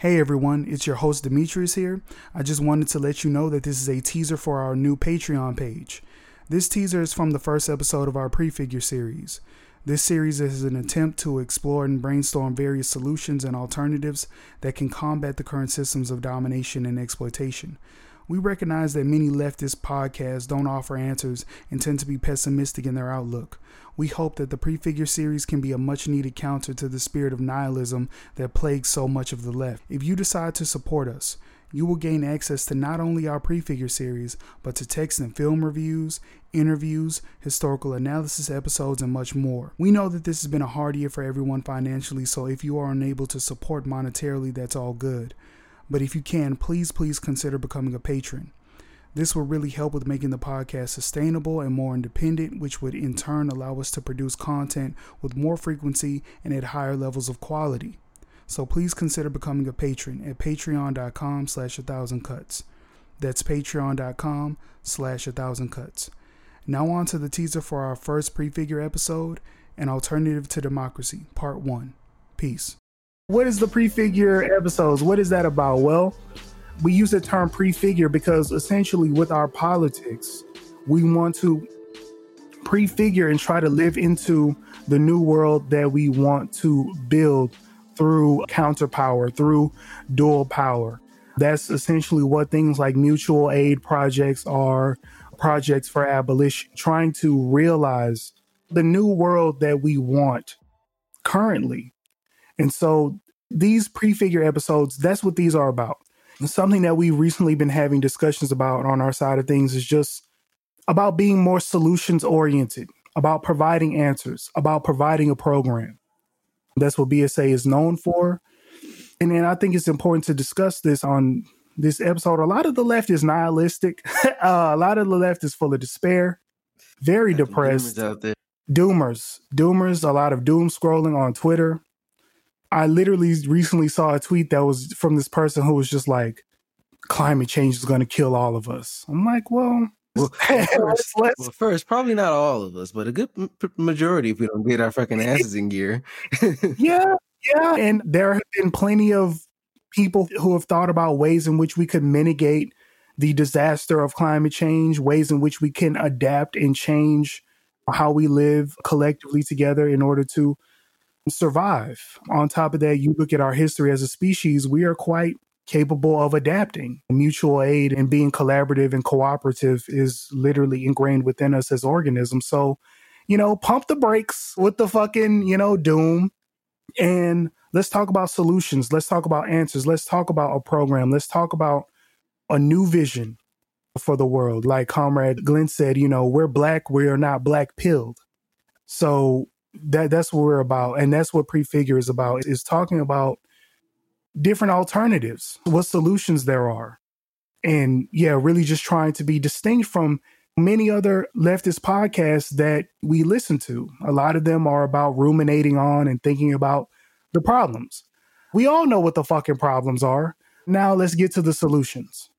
Hey everyone, it's your host Demetrius here. I just wanted to let you know that this is a teaser for our new Patreon page. This teaser is from the first episode of our Prefigure series. This series is an attempt to explore and brainstorm various solutions and alternatives that can combat the current systems of domination and exploitation. We recognize that many leftist podcasts don't offer answers and tend to be pessimistic in their outlook. We hope that the Prefigure series can be a much needed counter to the spirit of nihilism that plagues so much of the left. If you decide to support us, you will gain access to not only our Prefigure series, but to text and film reviews, interviews, historical analysis episodes, and much more. We know that this has been a hard year for everyone financially, so if you are unable to support monetarily, that's all good. But if you can, please, please consider becoming a patron. This will really help with making the podcast sustainable and more independent, which would in turn allow us to produce content with more frequency and at higher levels of quality. So please consider becoming a patron at patreon.com slash a thousand cuts. That's patreon.com slash a thousand cuts. Now on to the teaser for our first prefigure episode, An Alternative to Democracy, Part 1. Peace. What is the prefigure episodes? What is that about? Well, we use the term prefigure because essentially with our politics, we want to prefigure and try to live into the new world that we want to build through counterpower, through dual power. That's essentially what things like mutual aid projects are, projects for abolition, trying to realize the new world that we want currently and so these prefigure episodes, that's what these are about. And something that we've recently been having discussions about on our side of things is just about being more solutions oriented, about providing answers, about providing a program. That's what BSA is known for. And then I think it's important to discuss this on this episode. A lot of the left is nihilistic. uh, a lot of the left is full of despair, very depressed. Doomers. Doomers, doomers, a lot of doom scrolling on Twitter. I literally recently saw a tweet that was from this person who was just like, climate change is going to kill all of us. I'm like, well, Well, first, well, first, probably not all of us, but a good m- majority if we don't get our fucking asses in gear. yeah, yeah. And there have been plenty of people who have thought about ways in which we could mitigate the disaster of climate change, ways in which we can adapt and change how we live collectively together in order to survive. On top of that, you look at our history as a species, we are quite capable of adapting. Mutual aid and being collaborative and cooperative is literally ingrained within us as organisms. So, you know, pump the brakes with the fucking, you know, doom and let's talk about solutions. Let's talk about answers. Let's talk about a program. Let's talk about a new vision for the world. Like Comrade Glenn said, you know, we're black, we are not black pilled. So that that's what we're about. And that's what prefigure is about, is talking about different alternatives, what solutions there are. And yeah, really just trying to be distinct from many other leftist podcasts that we listen to. A lot of them are about ruminating on and thinking about the problems. We all know what the fucking problems are. Now let's get to the solutions.